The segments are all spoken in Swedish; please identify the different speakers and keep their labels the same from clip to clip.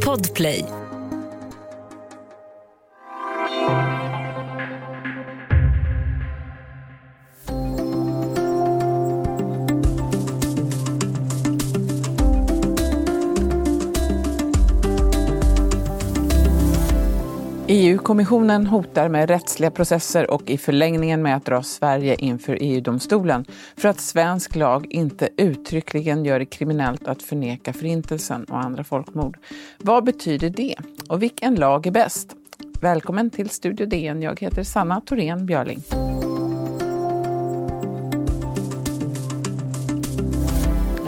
Speaker 1: Podplay.
Speaker 2: EU-kommissionen hotar med rättsliga processer och i förlängningen med att dra Sverige inför EU-domstolen för att svensk lag inte uttryckligen gör det kriminellt att förneka Förintelsen och andra folkmord. Vad betyder det? Och vilken lag är bäst? Välkommen till Studio DN. Jag heter Sanna Thorén Björling.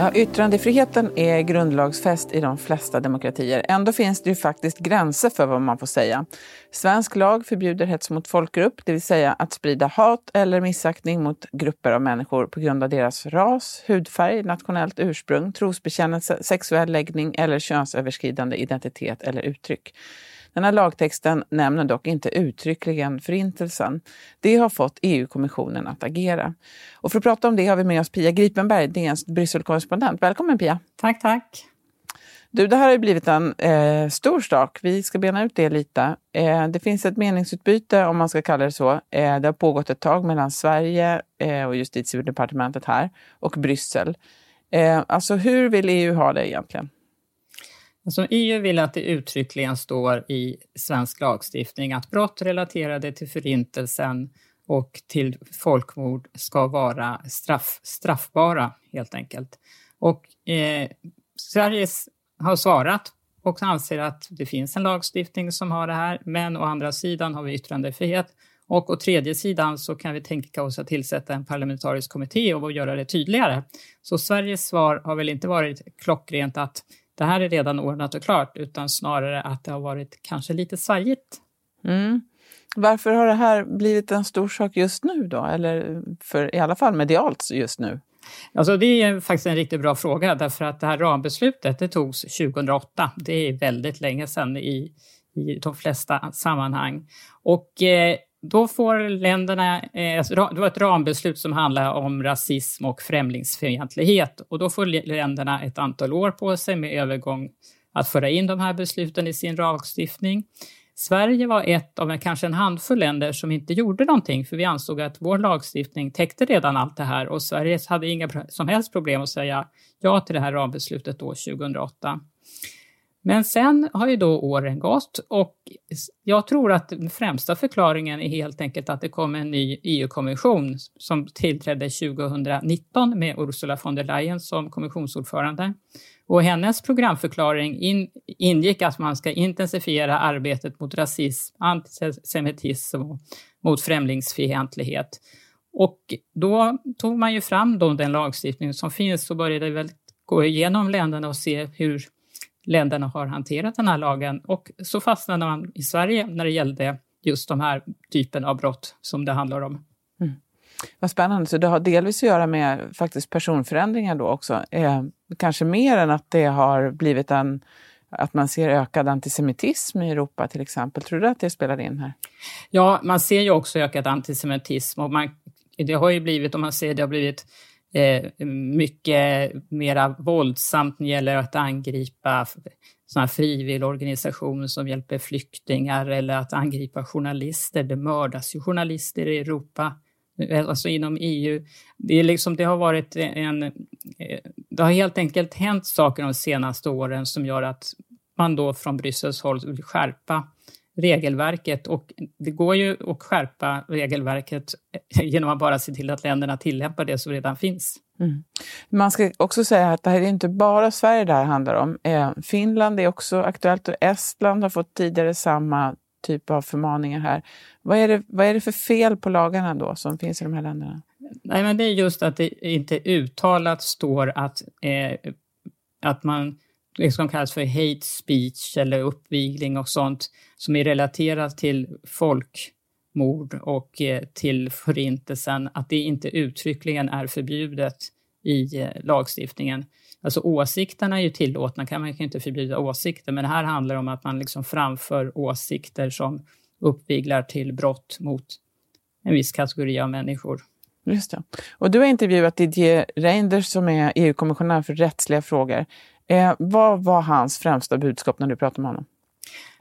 Speaker 2: Ja, yttrandefriheten är grundlagsfäst i de flesta demokratier. Ändå finns det ju faktiskt gränser för vad man får säga. Svensk lag förbjuder hets mot folkgrupp, det vill säga att sprida hat eller missaktning mot grupper av människor på grund av deras ras, hudfärg, nationellt ursprung, trosbekännelse, sexuell läggning eller könsöverskridande identitet eller uttryck. Den här lagtexten nämner dock inte uttryckligen Förintelsen. Det har fått EU-kommissionen att agera. Och för att prata om det har vi med oss Pia Gripenberg, DNs Brysselkorrespondent. Välkommen Pia!
Speaker 3: Tack, tack!
Speaker 2: Du, det här har ju blivit en eh, stor sak. Vi ska bena ut det lite. Eh, det finns ett meningsutbyte, om man ska kalla det så. Eh, det har pågått ett tag mellan Sverige eh, och justitiedepartementet här och Bryssel. Eh, alltså hur vill EU ha det egentligen?
Speaker 3: Alltså EU vill att det uttryckligen står i svensk lagstiftning att brott relaterade till Förintelsen och till folkmord ska vara straff, straffbara, helt enkelt. Och eh, Sverige har svarat och anser att det finns en lagstiftning som har det här, men å andra sidan har vi yttrandefrihet. Och å tredje sidan så kan vi tänka oss att tillsätta en parlamentarisk kommitté och göra det tydligare. Så Sveriges svar har väl inte varit klockrent att det här är redan ordnat och klart, utan snarare att det har varit kanske lite svajigt.
Speaker 2: Mm. Varför har det här blivit en stor sak just nu då? Eller för, i alla fall medialt just nu?
Speaker 3: Alltså det är faktiskt en riktigt bra fråga därför att det här rambeslutet det togs 2008. Det är väldigt länge sedan i, i de flesta sammanhang. Och eh, då får länderna, eh, alltså, det var ett rambeslut som handlar om rasism och främlingsfientlighet och då får länderna ett antal år på sig med övergång att föra in de här besluten i sin lagstiftning. Sverige var ett av en, kanske en handfull länder som inte gjorde någonting för vi ansåg att vår lagstiftning täckte redan allt det här och Sverige hade inga som helst problem att säga ja till det här rambeslutet då 2008. Men sen har ju då åren gått och jag tror att den främsta förklaringen är helt enkelt att det kom en ny EU-kommission som tillträdde 2019 med Ursula von der Leyen som kommissionsordförande. Och hennes programförklaring in, ingick att man ska intensifiera arbetet mot rasism, antisemitism och mot främlingsfientlighet. Och då tog man ju fram då den lagstiftning som finns och började väl gå igenom länderna och se hur länderna har hanterat den här lagen och så fastnade man i Sverige när det gällde just de här typen av brott som det handlar om. Mm.
Speaker 2: Vad spännande, så det har delvis att göra med faktiskt personförändringar då också. Eh, kanske mer än att det har blivit en att man ser ökad antisemitism i Europa till exempel. Tror du att det spelar in här?
Speaker 3: Ja, man ser ju också ökad antisemitism och man, det har ju blivit, om man ser det har blivit eh, mycket mera våldsamt när det gäller att angripa sådana frivilligorganisationer som hjälper flyktingar eller att angripa journalister. Det mördas ju journalister i Europa, eh, alltså inom EU. Det, är liksom, det har varit en... Eh, det har helt enkelt hänt saker de senaste åren som gör att man då från Bryssels håll vill skärpa regelverket och det går ju att skärpa regelverket genom att bara se till att länderna tillämpar det som redan finns. Mm.
Speaker 2: Man ska också säga att det här är inte bara Sverige det här handlar om. Eh, Finland är också aktuellt och Estland har fått tidigare samma typ av förmaningar här. Vad är det, vad är det för fel på lagarna då som finns i de här länderna?
Speaker 3: Nej, men det är just att det inte uttalat står att, eh, att man det som kallas för hate speech eller uppvigling och sånt som är relaterat till folkmord och eh, till förintelsen, att det inte uttryckligen är förbjudet i eh, lagstiftningen. Alltså åsikterna är ju tillåtna, kan man kan inte förbjuda åsikter, men det här handlar om att man liksom framför åsikter som uppviglar till brott mot en viss kategori av människor.
Speaker 2: Just det. Och du har intervjuat Didier Reinders som är EU-kommissionär för rättsliga frågor. Eh, vad var hans främsta budskap när du pratade med honom?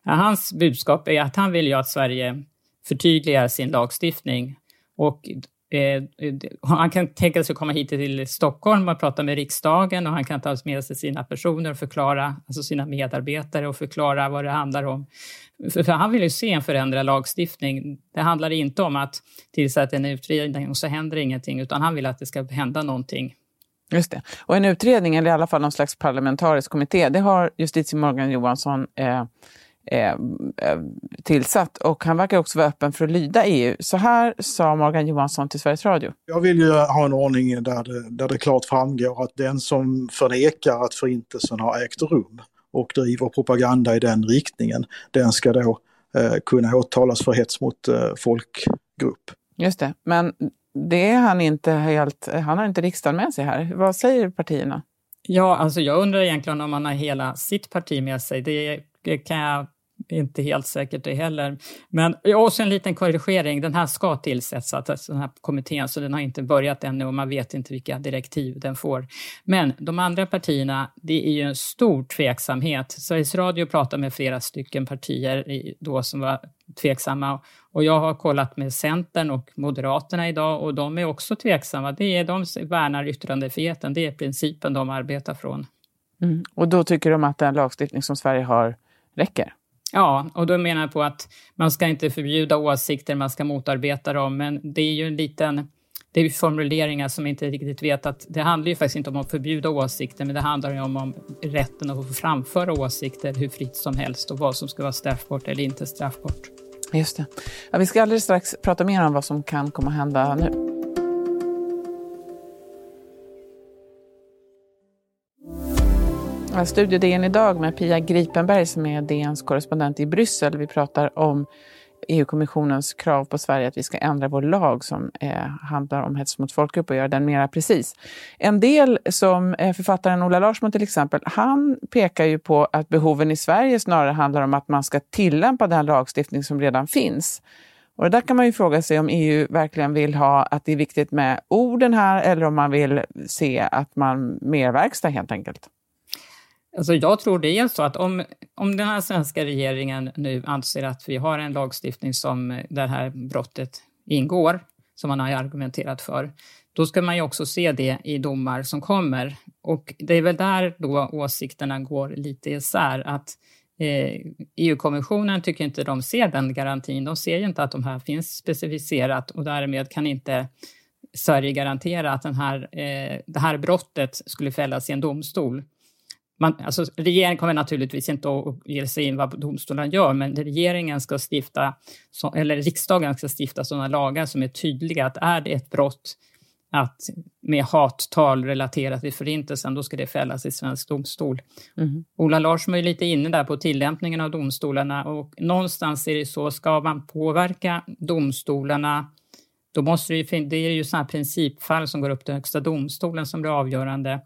Speaker 3: Ja, hans budskap är att han vill ju att Sverige förtydligar sin lagstiftning och Eh, han kan tänka sig att komma hit till Stockholm och prata med riksdagen och han kan ta med sig sina personer och förklara, alltså sina medarbetare och förklara vad det handlar om. För, för han vill ju se en förändrad lagstiftning. Det handlar inte om att tillsätta en utredning och så händer ingenting, utan han vill att det ska hända någonting.
Speaker 2: Just det. Och en utredning, eller i alla fall någon slags parlamentarisk kommitté, det har justitie Morgan Johansson eh, Eh, eh, tillsatt och han verkar också vara öppen för att lyda EU. Så här sa Morgan Johansson till Sveriges Radio.
Speaker 1: Jag vill ju ha en ordning där det, där det klart framgår att den som förnekar att förintelsen har ägt rum och driver propaganda i den riktningen, den ska då eh, kunna åtalas för hets mot eh, folkgrupp.
Speaker 2: Just det, men det är han inte helt, han har inte riksdagen med sig här. Vad säger partierna?
Speaker 3: Ja, alltså jag undrar egentligen om han har hela sitt parti med sig. Det kan jag inte helt säkert det heller. Men också en liten korrigering, den här ska tillsättas, alltså, den här kommittén, så den har inte börjat ännu och man vet inte vilka direktiv den får. Men de andra partierna, det är ju en stor tveksamhet. Sveriges Radio pratar med flera stycken partier då som var tveksamma och jag har kollat med Centern och Moderaterna idag och de är också tveksamma. Det är, de värnar yttrandefriheten, det är principen de arbetar från.
Speaker 2: Mm. Och då tycker de att den lagstiftning som Sverige har räcker?
Speaker 3: Ja, och då menar jag på att man ska inte förbjuda åsikter, man ska motarbeta dem, men det är ju en liten det är formuleringar som inte riktigt vet att det handlar ju faktiskt inte om att förbjuda åsikter, men det handlar ju om, om rätten att få framföra åsikter hur fritt som helst och vad som ska vara straffbart eller inte straffbart.
Speaker 2: Just det. Ja, vi ska alldeles strax prata mer om vad som kan komma att hända nu. Studio DN idag med Pia Gripenberg som är DNs korrespondent i Bryssel. Vi pratar om EU-kommissionens krav på Sverige att vi ska ändra vår lag som eh, handlar om hets mot folkgrupp och göra den mera precis. En del, som eh, författaren Ola Larsson till exempel, han pekar ju på att behoven i Sverige snarare handlar om att man ska tillämpa den lagstiftning som redan finns. Och där kan man ju fråga sig om EU verkligen vill ha att det är viktigt med orden här eller om man vill se att man mer verkstad helt enkelt.
Speaker 3: Alltså jag tror det är så att om, om den här svenska regeringen nu anser att vi har en lagstiftning som det här brottet ingår, som man har argumenterat för, då ska man ju också se det i domar som kommer. Och det är väl där då åsikterna går lite isär, att eh, EU-kommissionen tycker inte de ser den garantin. De ser ju inte att de här finns specificerat och därmed kan inte Sverige garantera att den här, eh, det här brottet skulle fällas i en domstol man, alltså, regeringen kommer naturligtvis inte att ge sig in vad domstolen gör, men regeringen ska stifta, eller riksdagen ska stifta sådana lagar som är tydliga att är det ett brott att med hattal relaterat till Förintelsen, då ska det fällas i svensk domstol. Mm. Ola Larsson är lite inne där på tillämpningen av domstolarna och någonstans är det så, ska man påverka domstolarna, då måste det ju, det är ju sådana principfall som går upp till Högsta domstolen som blir avgörande.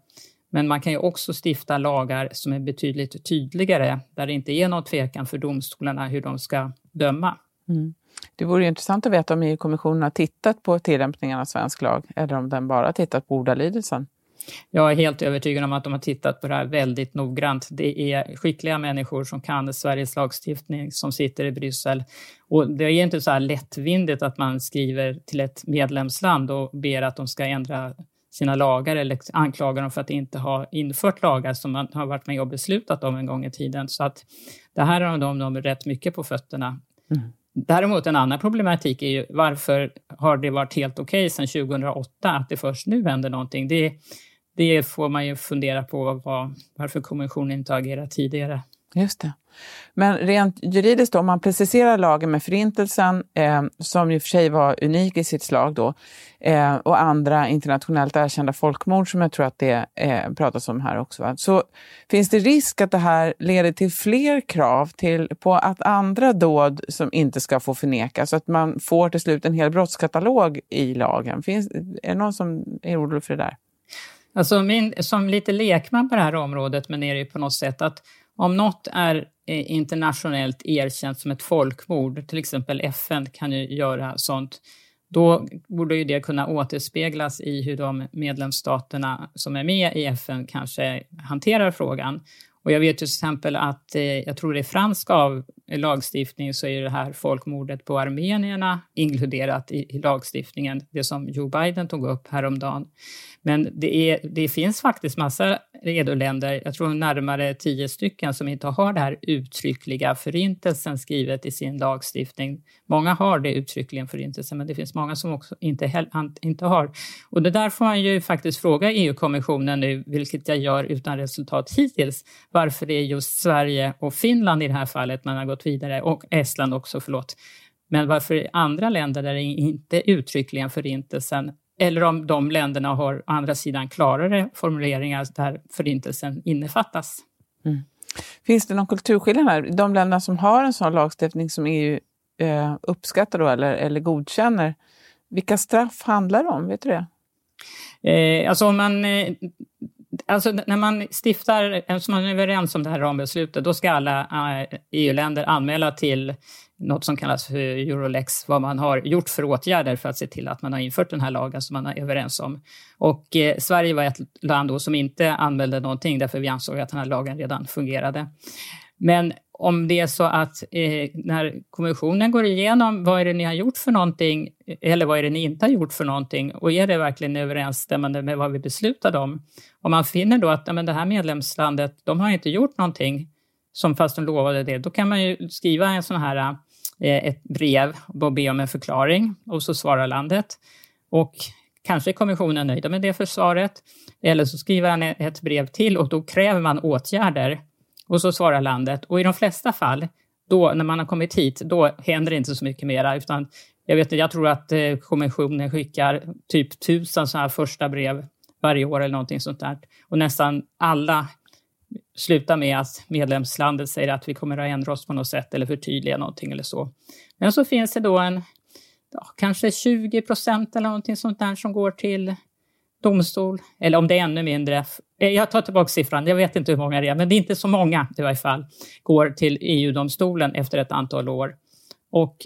Speaker 3: Men man kan ju också stifta lagar som är betydligt tydligare, där det inte är någon tvekan för domstolarna hur de ska döma. Mm.
Speaker 2: Det vore intressant att veta om EU-kommissionen har tittat på tillämpningen av svensk lag, eller om den bara tittat på ordalydelsen.
Speaker 3: Jag är helt övertygad om att de har tittat på det här väldigt noggrant. Det är skickliga människor som kan Sveriges lagstiftning som sitter i Bryssel. Och det är inte så här lättvindigt att man skriver till ett medlemsland och ber att de ska ändra sina lagar eller anklagar dem för att inte ha infört lagar som man har varit med och beslutat om en gång i tiden. Så att det här har de, de rätt mycket på fötterna. Mm. Däremot en annan problematik är ju varför har det varit helt okej okay sedan 2008 att det först nu händer någonting? Det, det får man ju fundera på vad, varför kommissionen inte har agerat tidigare.
Speaker 2: Just det. Men rent juridiskt, då, om man preciserar lagen med Förintelsen, eh, som i och för sig var unik i sitt slag då, eh, och andra internationellt erkända folkmord som jag tror att det eh, pratas om här också, va? så finns det risk att det här leder till fler krav till, på att andra dåd som inte ska få förnekas, så att man får till slut en hel brottskatalog i lagen. Finns, är det någon som är orolig för det där?
Speaker 3: Alltså min, som lite lekman på det här området, men är det ju på något sätt att om något är eh, internationellt erkänt som ett folkmord, till exempel FN kan ju göra sånt, då borde ju det kunna återspeglas i hur de medlemsstaterna som är med i FN kanske hanterar frågan. Och jag vet ju till exempel att, eh, jag tror det är fransk av eh, lagstiftning, så är det här folkmordet på armenierna inkluderat i, i lagstiftningen, det som Joe Biden tog upp häromdagen. Men det, är, det finns faktiskt massa redoländer, jag tror närmare tio stycken, som inte har det här uttryckliga förintelsen skrivet i sin lagstiftning. Många har det uttryckligen förintelsen, men det finns många som också inte, inte har. Och det där får man ju faktiskt fråga EU-kommissionen nu, vilket jag gör utan resultat hittills, varför det är just Sverige och Finland i det här fallet man har gått vidare, och Estland också, förlåt. Men varför andra länder där det inte uttryckligen förintelsen eller om de länderna har å andra sidan klarare formuleringar där förintelsen innefattas. Mm.
Speaker 2: Finns det någon kulturskillnad här? De länder som har en sån lagstiftning som EU eh, uppskattar då, eller, eller godkänner, vilka straff handlar det om? Vet du det?
Speaker 3: Eh, alltså om man eh, Alltså när man stiftar, eftersom man är överens om det här rambeslutet, då ska alla EU-länder anmäla till något som kallas för Eurolex, vad man har gjort för åtgärder för att se till att man har infört den här lagen som man är överens om. Och eh, Sverige var ett land då som inte anmälde någonting därför vi ansåg att den här lagen redan fungerade. Men om det är så att eh, när kommissionen går igenom vad är det ni har gjort för någonting eller vad är det ni inte har gjort för någonting och är det verkligen överensstämmande med vad vi beslutade om? Om man finner då att men det här medlemslandet, de har inte gjort någonting som fast de lovade det, då kan man ju skriva en sån här eh, Eh, ett brev och be om en förklaring och så svarar landet. Och kanske är kommissionen nöjda med det försvaret eller så skriver han ett brev till och då kräver man åtgärder och så svarar landet. Och i de flesta fall, då, när man har kommit hit, då händer det inte så mycket mera. Utan jag, vet, jag tror att eh, kommissionen skickar typ tusen sådana här första brev varje år eller någonting sånt där. Och nästan alla slutar med att medlemslandet säger att vi kommer att ändra oss på något sätt eller förtydliga någonting eller så. Men så finns det då en ja, kanske 20 procent eller någonting sånt där som går till domstol, eller om det är ännu mindre. Eh, jag tar tillbaka siffran, jag vet inte hur många det är, men det är inte så många i varje fall, går till EU-domstolen efter ett antal år. Och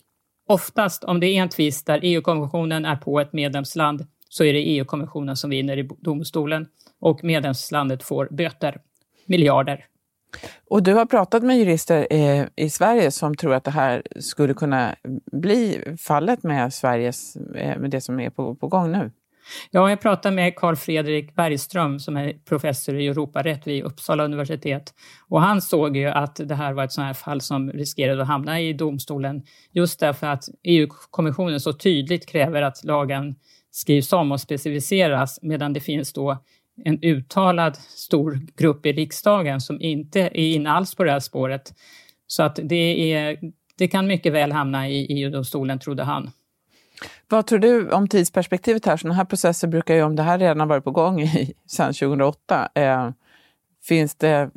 Speaker 3: oftast, om det är en tvist där EU-kommissionen är på ett medlemsland, så är det EU-kommissionen som vinner i domstolen och medlemslandet får böter, miljarder.
Speaker 2: Och du har pratat med jurister eh, i Sverige som tror att det här skulle kunna bli fallet med Sveriges, eh, med det som är på, på gång nu?
Speaker 3: Ja, jag pratade med Carl Fredrik Bergström som är professor i Europarätt vid Uppsala universitet. Och han såg ju att det här var ett sådant här fall som riskerade att hamna i domstolen just därför att EU-kommissionen så tydligt kräver att lagen skrivs om och specificeras medan det finns då en uttalad stor grupp i riksdagen som inte är inne alls på det här spåret. Så att det, är, det kan mycket väl hamna i EU-domstolen, trodde han.
Speaker 2: Vad tror du om tidsperspektivet här? Sådana här processer brukar ju, om det här redan har varit på gång i, sedan 2008, eh, finns det,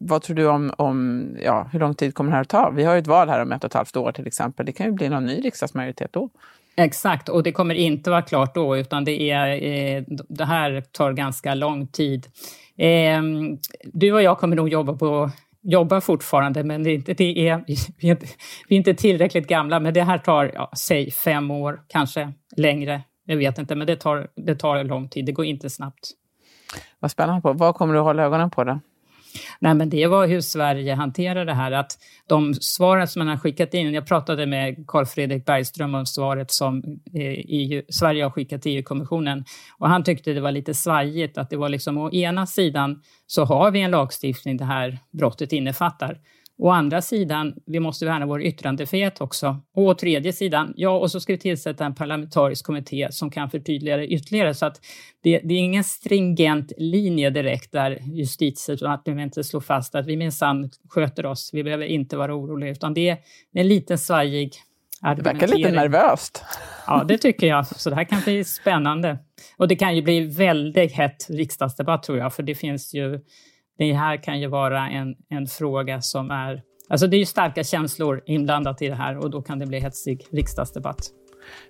Speaker 2: vad tror du om, om ja, hur lång tid kommer det här att ta? Vi har ju ett val här om ett och ett halvt år till exempel. Det kan ju bli någon ny riksdagsmajoritet då.
Speaker 3: Exakt, och det kommer inte vara klart då, utan det, är, eh, det här tar ganska lång tid. Ehm, du och jag kommer nog jobba på jobbar fortfarande, men det är inte, det är, vi, är inte, vi är inte tillräckligt gamla. Men det här tar, ja, säg fem år, kanske längre. Jag vet inte, men det tar, det tar lång tid. Det går inte snabbt.
Speaker 2: Vad spännande. på. Vad kommer du att hålla ögonen på då?
Speaker 3: Nej, men det var hur Sverige hanterar det här. Att de svaren som man har skickat in, jag pratade med Carl Fredrik Bergström om svaret som eh, EU, Sverige har skickat till EU-kommissionen och han tyckte det var lite svajigt att det var liksom å ena sidan så har vi en lagstiftning det här brottet innefattar Å andra sidan, vi måste värna vår yttrandefrihet också. Och å tredje sidan, ja, och så ska vi tillsätta en parlamentarisk kommitté som kan förtydliga det ytterligare. Så att det, det är ingen stringent linje direkt där justitiedepartementet slår fast att vi minsann sköter oss, vi behöver inte vara oroliga, utan det är en liten svajig
Speaker 2: det verkar lite nervöst.
Speaker 3: Ja, det tycker jag. Så det här kan bli spännande. Och det kan ju bli väldigt hett riksdagsdebatt tror jag, för det finns ju det här kan ju vara en, en fråga som är... Alltså det är ju starka känslor inblandat i det här och då kan det bli hetsig riksdagsdebatt.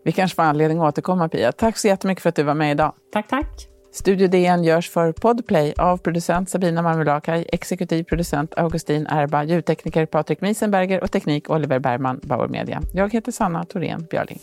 Speaker 2: Vi kanske får anledning att återkomma, Pia. Tack så jättemycket för att du var med idag.
Speaker 3: Tack, tack.
Speaker 2: Studio DN görs för Podplay av producent Sabina Marmelakai, exekutiv producent Augustin Erba, ljudtekniker Patrik Miesenberger och teknik Oliver Bergman, Bauer Media. Jag heter Sanna Thorén Björling.